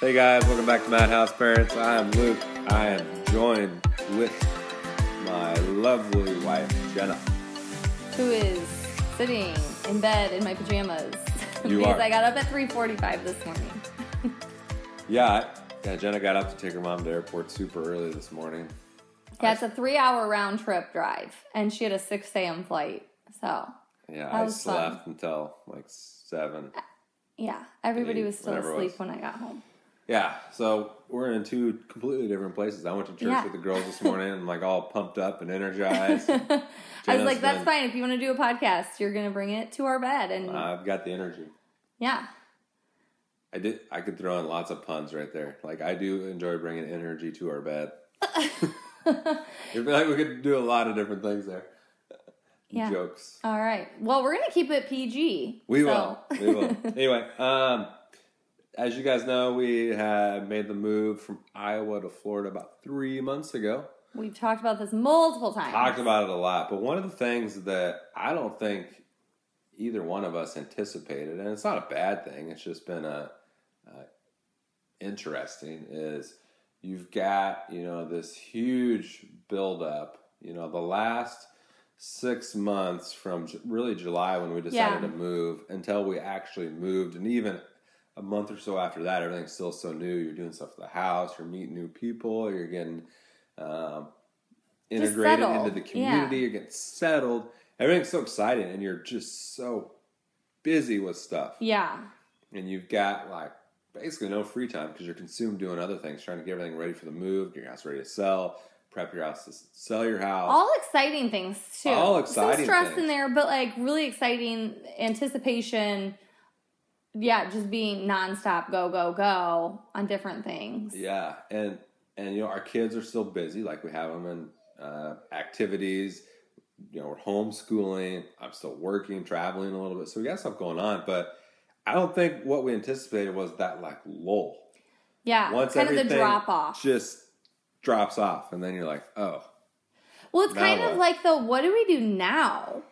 Hey guys, welcome back to Madhouse Parents. I am Luke. I am joined with my lovely wife, Jena. who is sitting in bed in my pajamas You because are. I got up at 3:45 this morning. Yeah, I- yeah, Jena got up to take her mom to airport super early this morning. Yeah, it's a three-hour round trip drive, and she had a 6 a.m. flight. So Yeah, I slept fun. until like seven. Uh, yeah, everybody was still asleep when I got home. Yeah, so we're in two completely different places. I went to church Yeah. with the girls this morning. I'm like all pumped up and energized. I was like, "That's been- fine. If you want to do a podcast, you're gonna bring it to our bed." And I've got the energy. yeah, I did. I could throw in lots of puns right there. Like I do enjoy bringing energy to our bed. Like we could do a lot of different things there. yeah. Jokes. All right. Well, we're gonna keep it PG. We so- will. We will. anyway, um, as you guys know, we had made the move from Iowa to Florida about three months ago. We've talked about this multiple times. Talked about it a lot, but one of the things that I don't think either one of us anticipated, and it's not a bad thing. It's just been a, uh interesting is you've got you know this huge buildup. You know the last six months from really July when we decided Yeah. to move until we actually moved, and even a month or so after that, everything's still so new. You're doing stuff at the house. You're meeting new people. You're getting um, integrated into the community. Yeah. You're getting settled. Everything's so exciting, and you're just so busy with stuff. Yeah. And you've got like basically no free time because you're consumed doing other things, trying to get everything ready for the move, get your house ready to sell, prep your house to sell your house. all exciting things too. All exciting Some stress things. in there, but like really exciting anticipation. Yeah, just being nonstop, go go go on different things. Yeah, and and you know our kids are still busy. Like we have them in uh, activities. You know, we're homeschooling. I'm still working, traveling a little bit, so we got stuff going on. But I don't think what we anticipated was that like lull. Yeah, Once kind of the everything drop off. just drops off, and then you're like, oh, Well, it's kind what? of like the what do we do now?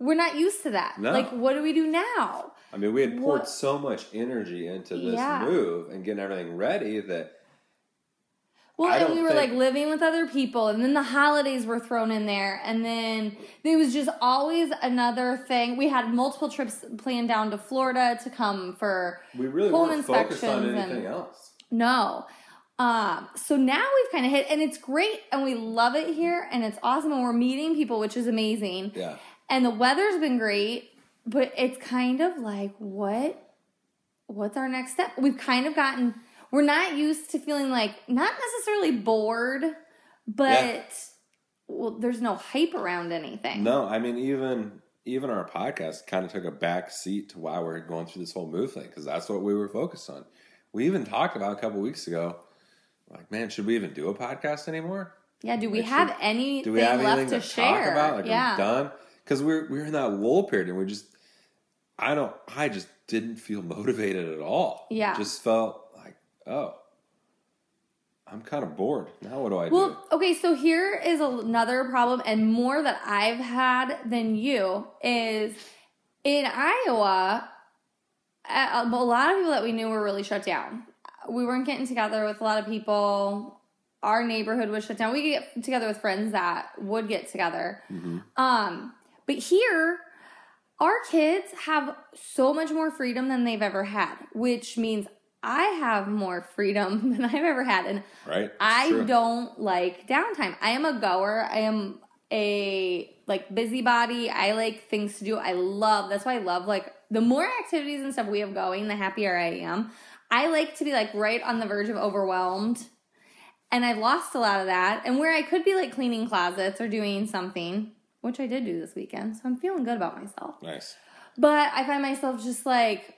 We're not used to that. No. Like, what do we do now? I mean, we had poured What- so much energy into this Yeah. move and getting everything ready that Well, and we were think- like living with other people, and then the holidays were thrown in there, and then there was just always another thing. We had multiple trips planned down to Florida to come for we really Home weren't focused on inspections anything and- else. no. Um, so now we've kind of hit, and it's great, and we love it here, and it's awesome, and we're meeting people, which is amazing, Yeah, and the weather's been great, but it's kind of like what, what's our next step? We've kind of gotten, we're not used to feeling like not necessarily bored, but Yeah. well, there's no hype around anything. No, I mean even even our podcast kind of took a back seat to why we're going through this whole move thing because that's what we were focused on. We even talked about a couple weeks ago, like, man, should we even do a podcast anymore? Yeah, do we have should- anything Do we have left anything to, to, share? talk about? Like, yeah. we done? Because we're we're in that lull period, and we just, I don't, I just didn't feel motivated at all. Yeah. just felt like, oh, I'm kind of bored. Now what do I do? Well, okay, so here is another problem, and more that I've had than you is in Iowa. A a lot of people that we knew were really shut down. We weren't getting together with a lot of people. Our neighborhood was shut down. We get together with friends that would get together. Um, but here, our kids have so much more freedom than they've ever had, which means I have more freedom than I've ever had. And right? I true. don't like downtime. I am a goer. I am a like busybody. I like things to do. I love that's why I love like the more activities and stuff we have going, the happier I am. I like to be like right on the verge of overwhelmed. And I've lost a lot of that. And where I could be like cleaning closets or doing something, which I did do this weekend. So I'm feeling good about myself. Nice. But I find myself just like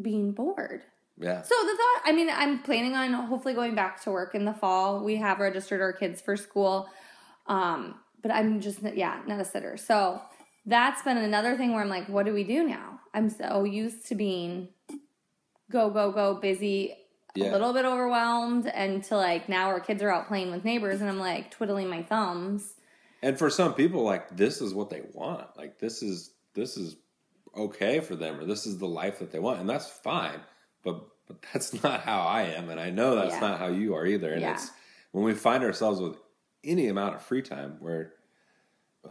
being bored. Yeah. So the thought, I mean, I'm planning on hopefully going back to work in the fall. We have registered our kids for school. Um, but I'm just, yeah, not a sitter. So that's been another thing where I'm like, what do we do now? I'm so used to being go, go, go, busy, Yeah. a little bit overwhelmed, and to like now our kids are out playing with neighbors and I'm like twiddling my thumbs. And for some people, like this is what they want. Like this is this is okay for them, or this is the life that they want, and that's fine. But but that's not how I am, and I know that's Yeah. not how you are either. And Yeah. it's when we find ourselves with any amount of free time where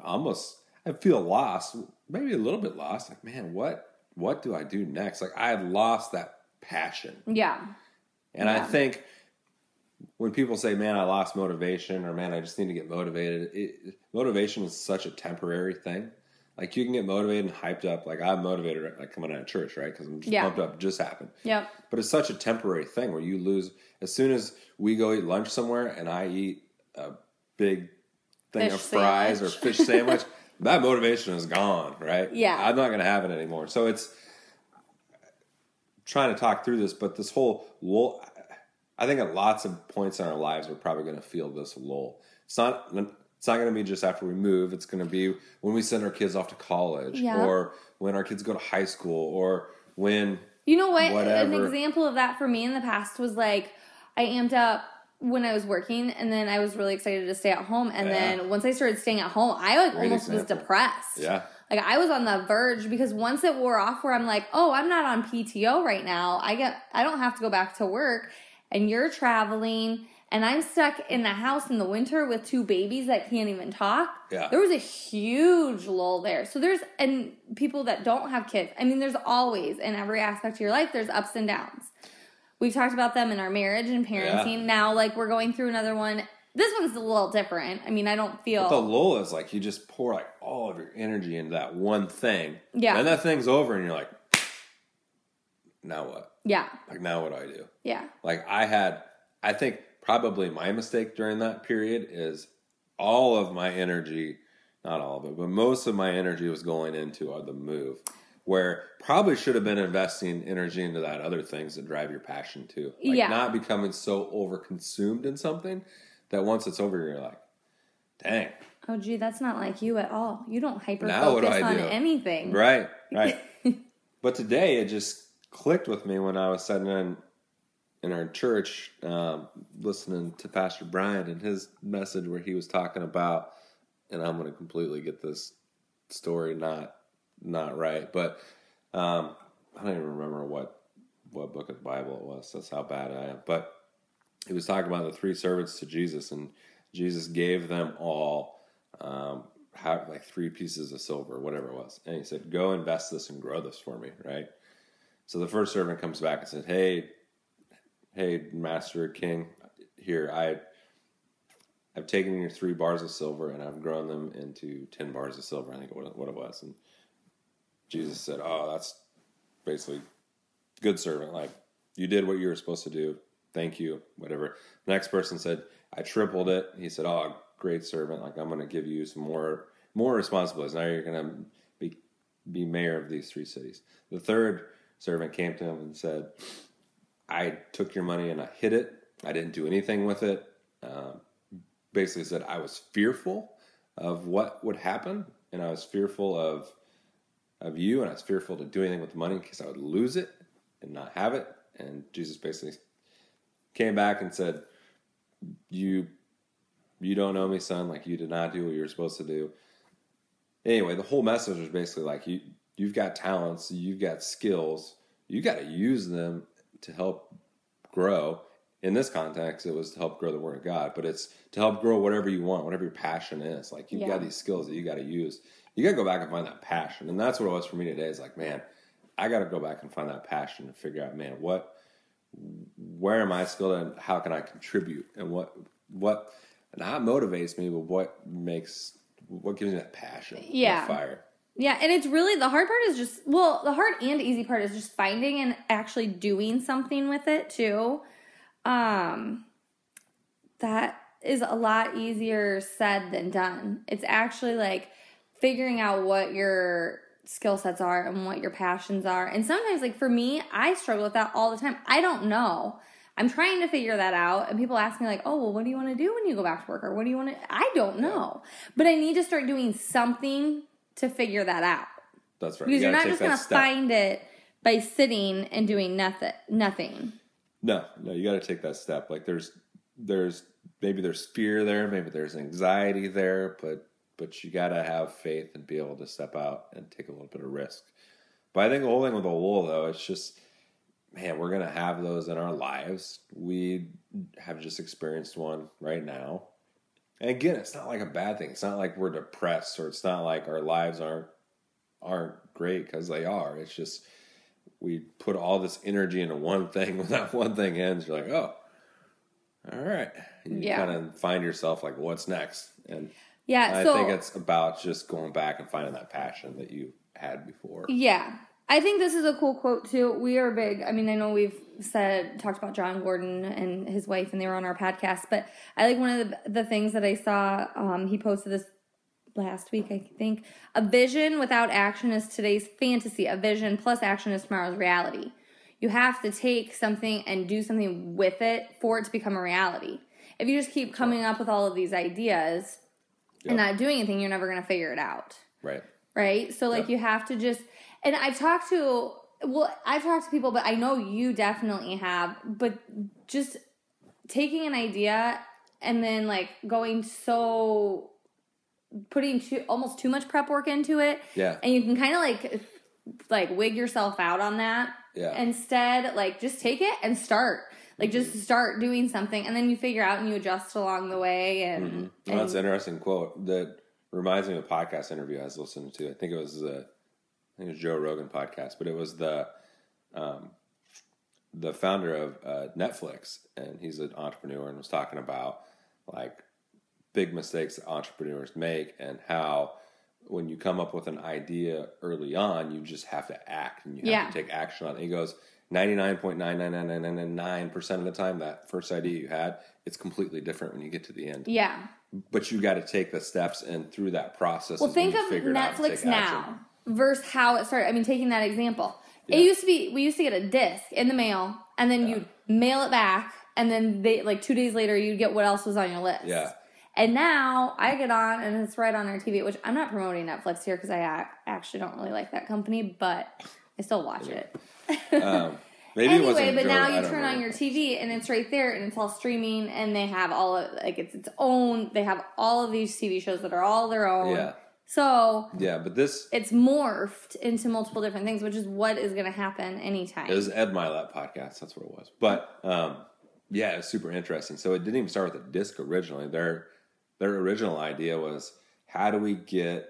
almost I feel lost, maybe a little bit lost. Like, man, what what do I do next? Like, I lost that passion, Yeah. and I think when people say, "Man, I lost motivation," or "Man, I just need to get motivated," it, motivation is such a temporary thing. Like you can get motivated and hyped up. Like I'm motivated, like coming out of church, right? Because I'm just Yeah. pumped up. Just happened. Yeah. But it's such a temporary thing where you lose as soon as we go eat lunch somewhere and I eat a big thing Fish of fries sandwich. or fish sandwich, that motivation is gone, right? Yeah. I'm not going to have it anymore. So it's trying to talk through this, but this whole lull, I think at lots of points in our lives we're probably going to feel this lull. It's not. It's not going to be just after we move. It's going to be when we send our kids off to college, Yeah. or when our kids go to high school, or when You know what? An Whatever. example of that for me in the past was like I amped up when I was working, and then I was really excited to stay at home. And Yeah. then once I started staying at home, I like Great almost was depressed. yeah, Like I was on the verge because once it wore off, where I'm like, oh, I'm not on PTO right now. I get, I don't have to go back to work, and you're traveling, and I'm stuck in the house in the winter with two babies that can't even talk. Yeah. there was a huge lull there. So there's and people that don't have kids. I mean, there's always in every aspect of your life, there's ups and downs. We've talked about them in our marriage and parenting. Yeah. Now, like we're going through another one. This one's a little different. I mean, I don't feel But the lull is like you just pour like all of your energy into that one thing. Yeah. And that thing's over and you're like, now what? yeah, Like now what do I do? yeah, Like I had I think probably my mistake during that period is all of my energy, not all of it, but most of my energy was going into uh, the move. Where probably should have been investing energy into that other things that drive your passion too. Like Yeah. not becoming so over consumed in something that once it's over you're like, dang. Oh, gee, that's not like you at all. You don't hyper what do focus on do? anything. Right, right. but today it just clicked with me when I was sitting in in our church, um, listening to Pastor Brian and his message where he was talking about, and I'm going to completely get this story not not right, but um, I don't even remember what what book of the Bible it was. That's how bad I am. But he was talking about the three servants to Jesus, and Jesus gave them all um, like three pieces of silver, whatever it was, and he said, "Go invest this and grow this for me." Right. So the first servant comes back and says, "Hey, hey, master king, here I." I've taken your three bars of silver and I've grown them into ten bars of silver. I think what, it was, and Jesus said, "Oh, that's basically good servant. Like you did what you were supposed to do. Thank you. Whatever." The next person said, "I tripled it." He said, "Oh, great servant. Like I'm going to give you some more more responsibilities. Now you're going to be be mayor of these three cities." The third servant came to him and said, "I took your money and I hid it. I didn't do anything with it." Um, basically said I was fearful of what would happen, and I was fearful of of you, and I was fearful to do anything with the money because I would lose it and not have it. And Jesus basically came back and said, "You, you don't know me, son. Like you did not do what you were supposed to do." Anyway, the whole message was basically like you, you've got talents, you've got skills, you got to use them to help grow. In this context, it was to help grow the Word of God, but it's to help grow whatever you want, whatever your passion is. Like you've Yeah. got these skills that you got to use. You got to go back and find that passion, and that's what it was for me today. Is like, man, I got to go back and find that passion and figure out, man, what, where am I skilled and how can I contribute, and what, what, not motivates me, but what makes, what gives me that passion, that Yeah. fire. Yeah, and it's really the hard part is just well, the hard and easy part is just finding and actually doing something with it too. Um that is a lot easier said than done. It's actually like figuring out what your skill sets are and what your passions are. And sometimes like for me, I struggle with that all the time. I don't know. I'm trying to figure that out and people ask me like, "Oh, well, what do you want to do when you go back to work or what do you want to I don't know. But I need to start doing something to figure that out. That's right. Because You are not just going to find it by sitting and doing nothing. Nothing. No, no, you got to take that step. Like there's, there's maybe there's fear there, maybe there's anxiety there, but but you got to have faith and be able to step out and take a little bit of risk. But I think the whole thing with the lull though, it's just man, we're gonna have those in our lives. We have just experienced one right now. And again, it's not like a bad thing. It's not like we're depressed or it's not like our lives aren't aren't great because they are. It's just we put all this energy into one thing. When that one thing ends, you're like, oh, all right. You Yeah. kind of find yourself like, what's next? And Yeah. I so think it's about just going back and finding that passion that you had before. Yeah. I think this is a cool quote too. We are big. I mean, I know we've said talked about John Gordon and his wife, and they were on our podcast. But I like one of the, the things that I saw. Um, he posted this last week, I think. A vision without action is today's fantasy. A vision plus action is tomorrow's reality. You have to take something and do something with it for it to become a reality. If you just keep coming up with all of these ideas and not doing anything, you're never going to figure it out Right. right? So like Yep. you have to just and I've talked to well, I've talked to people, but I know you definitely have, but just taking an idea and then like going so putting too almost too much prep work into it Yeah. and you can kind of like like wig yourself out on that Yeah. instead like just take it and start like just start doing something and then you figure out and you adjust along the way and, Well, and Mm-hmm. that's an interesting quote that reminds me of a podcast interview I was listening to. I think it was the, I think it was Joe Rogan podcast, but it was the, um, the founder of uh, Netflix, and he's an entrepreneur, and was talking about like big mistakes that entrepreneurs make, and how when you come up with an idea early on, you just have to act and you have Yeah. to take action on it. He goes. 99.99999% of the time that first idea you had it's completely different when you get to the end yeah but you got to take the steps and through that process. Well, think of figure it out Netflix now. action. Versus how it started. I mean, taking that example, Yeah. it used to be we used to get a disc in the mail, and then you'd mail it back, and then they like two days later you'd get what else was on your list. Yeah. And now I get on, and it's right on our TV. Which I'm not promoting Netflix here because I ac- actually don't really like that company, but I still watch it. Um, maybe it anyway, wasn't but now you turn know. on your TV and it's right there and it's all streaming and they have all of like it's its own. They have all of these TV shows that are all their own. Yeah, So yeah, but this it's morphed into multiple different things, which is what is going to happen anytime. it was Ed Mylett podcast. That's what it was. But um, yeah, it was super interesting. So it didn't even start with a disc originally. Their their original idea was how do we get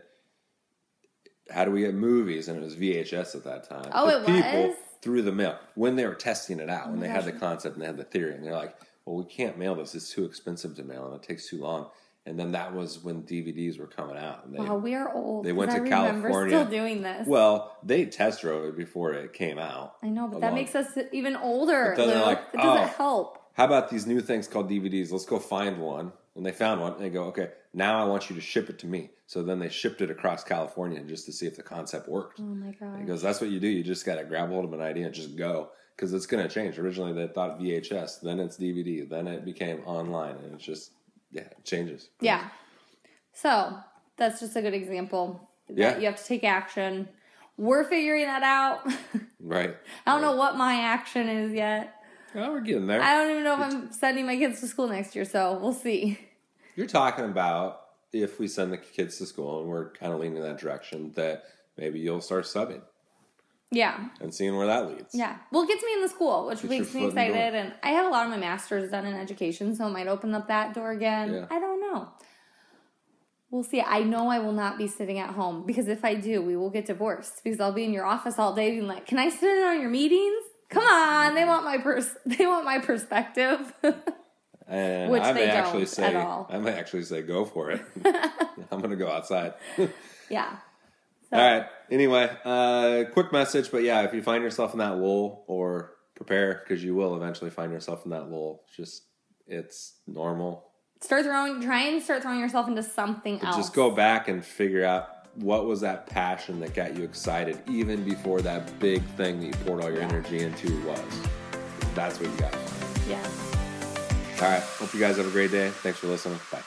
how do we get movies, and it was VHS at that time. Oh, it people was? through the mail when they were testing it out. when my they had the concept and they had the theory, and they're like, "Well, we can't mail this. It's too expensive to mail, and it takes too long." And then that was when DVDs were coming out. And they, wow, we are old. they went to I California. Still doing this. Well, they test drove it before it came out. I know, but that long- makes us even older. But then Luke. like, it doesn't oh. help. How about these new things called DVDs? Let's go find one. And they found one. And they go, okay, now I want you to ship it to me. So then they shipped it across California just to see if the concept worked. Oh my god. He goes, that's what you do. You just got to grab hold of an idea and just go. Because it's going to change. Originally, they thought VHS, then it's DVD, then it became online. And it's just, yeah, it changes. Yeah. So that's just a good example. Yeah. You have to take action. We're figuring that out. Right. I don't know what my action is yet. Well, we're getting there. I don't even know if I'm sending my kids to school next year, so we'll see. You're talking about if we send the kids to school and we're kind of leaning in that direction, that maybe you'll start subbing Yeah. and seeing where that leads. Yeah. Well, it gets me in the school, which Gets makes me foot in the door. excited. And I have a lot of my master's done in education, so it might open up that door again. Yeah. I don't know. We'll see. I know I will not be sitting at home because if I do, we will get divorced because I'll be in your office all day being like, "Can I sit in on your meetings?" Come on, they want my pers- they want my perspective. And Which I may they actually don't say, at all. I may actually say, go for it. I'm going to go outside. yeah. So, All right. Anyway, uh, quick message, but yeah, if you find yourself in that lull, or prepare because you will eventually find yourself in that lull. Just it's normal. Start throwing. Try and start throwing yourself into something But else. just go back and figure out what was that passion that got you excited even before that big thing that you poured all your energy into was. That's what you got. Yeah. All right. Hope you guys have a great day. Thanks for listening. Bye.